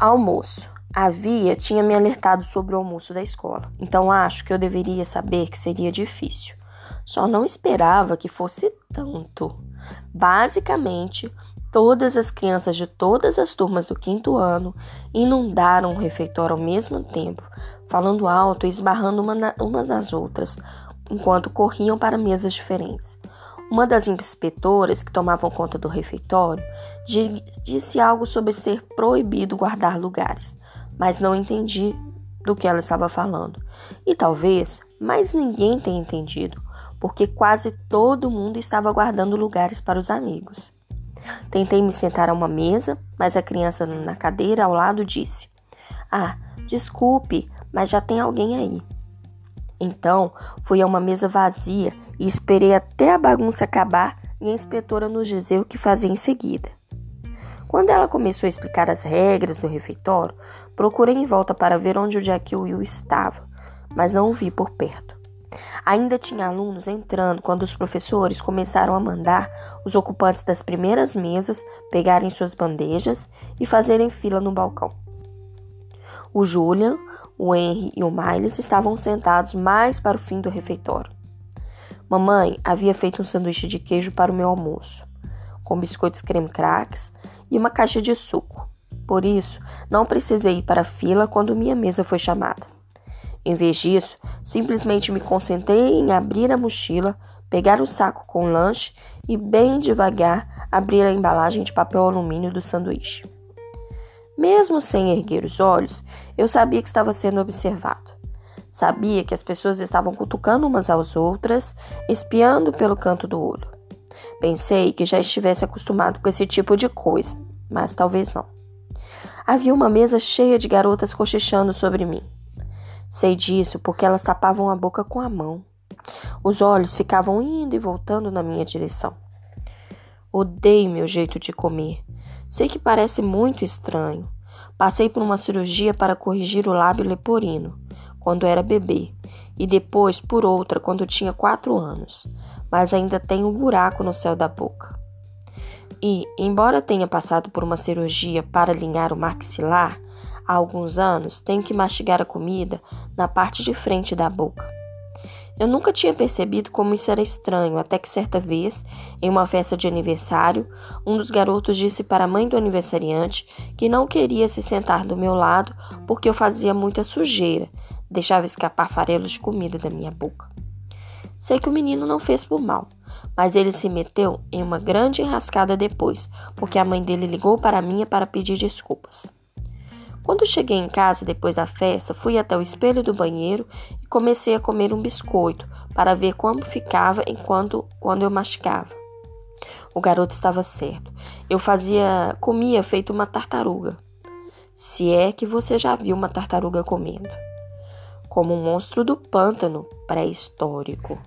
Almoço. A Via tinha me alertado sobre o almoço da escola, então acho que eu deveria saber que seria difícil. Só não esperava que fosse tanto. Basicamente, todas as crianças de todas as turmas do quinto ano inundaram o refeitório ao mesmo tempo, falando alto e esbarrando uma, na, uma nas outras, enquanto corriam para mesas diferentes. Uma das inspetoras que tomavam conta do refeitório disse algo sobre ser proibido guardar lugares, mas não entendi do que ela estava falando. E talvez mais ninguém tenha entendido, porque quase todo mundo estava guardando lugares para os amigos. Tentei me sentar a uma mesa, mas a criança na cadeira ao lado disse: Ah, desculpe, mas já tem alguém aí. Então fui a uma mesa vazia e esperei até a bagunça acabar e a inspetora nos dizer o que fazer em seguida. Quando ela começou a explicar as regras do refeitório, procurei em volta para ver onde o Jack Will estava, mas não o vi por perto. Ainda tinha alunos entrando quando os professores começaram a mandar os ocupantes das primeiras mesas pegarem suas bandejas e fazerem fila no balcão. O Julian, o Henry e o Miles estavam sentados mais para o fim do refeitório. Mamãe havia feito um sanduíche de queijo para o meu almoço, com biscoitos creme craques e uma caixa de suco. Por isso, não precisei ir para a fila quando minha mesa foi chamada. Em vez disso, simplesmente me concentrei em abrir a mochila, pegar o saco com o lanche e, bem devagar, abrir a embalagem de papel alumínio do sanduíche. Mesmo sem erguer os olhos, eu sabia que estava sendo observado. Sabia que as pessoas estavam cutucando umas às outras, espiando pelo canto do olho. Pensei que já estivesse acostumado com esse tipo de coisa, mas talvez não. Havia uma mesa cheia de garotas cochichando sobre mim. Sei disso porque elas tapavam a boca com a mão. Os olhos ficavam indo e voltando na minha direção. Odeio meu jeito de comer. Sei que parece muito estranho. Passei por uma cirurgia para corrigir o lábio leporino, quando era bebê, e depois por outra quando tinha quatro anos, mas ainda tenho um buraco no céu da boca. E, embora tenha passado por uma cirurgia para alinhar o maxilar, há alguns anos tenho que mastigar a comida na parte de frente da boca. Eu nunca tinha percebido como isso era estranho, até que certa vez, em uma festa de aniversário, um dos garotos disse para a mãe do aniversariante que não queria se sentar do meu lado porque eu fazia muita sujeira, deixava escapar farelos de comida da minha boca. Sei que o menino não fez por mal, mas ele se meteu em uma grande enrascada depois, porque a mãe dele ligou para mim para pedir desculpas. Quando cheguei em casa depois da festa, fui até o espelho do banheiro e comecei a comer um biscoito para ver como ficava enquanto quando eu mastigava. O garoto estava certo. Eu fazia, comia feito uma tartaruga. Se é que você já viu uma tartaruga comendo. Como um monstro do pântano pré-histórico.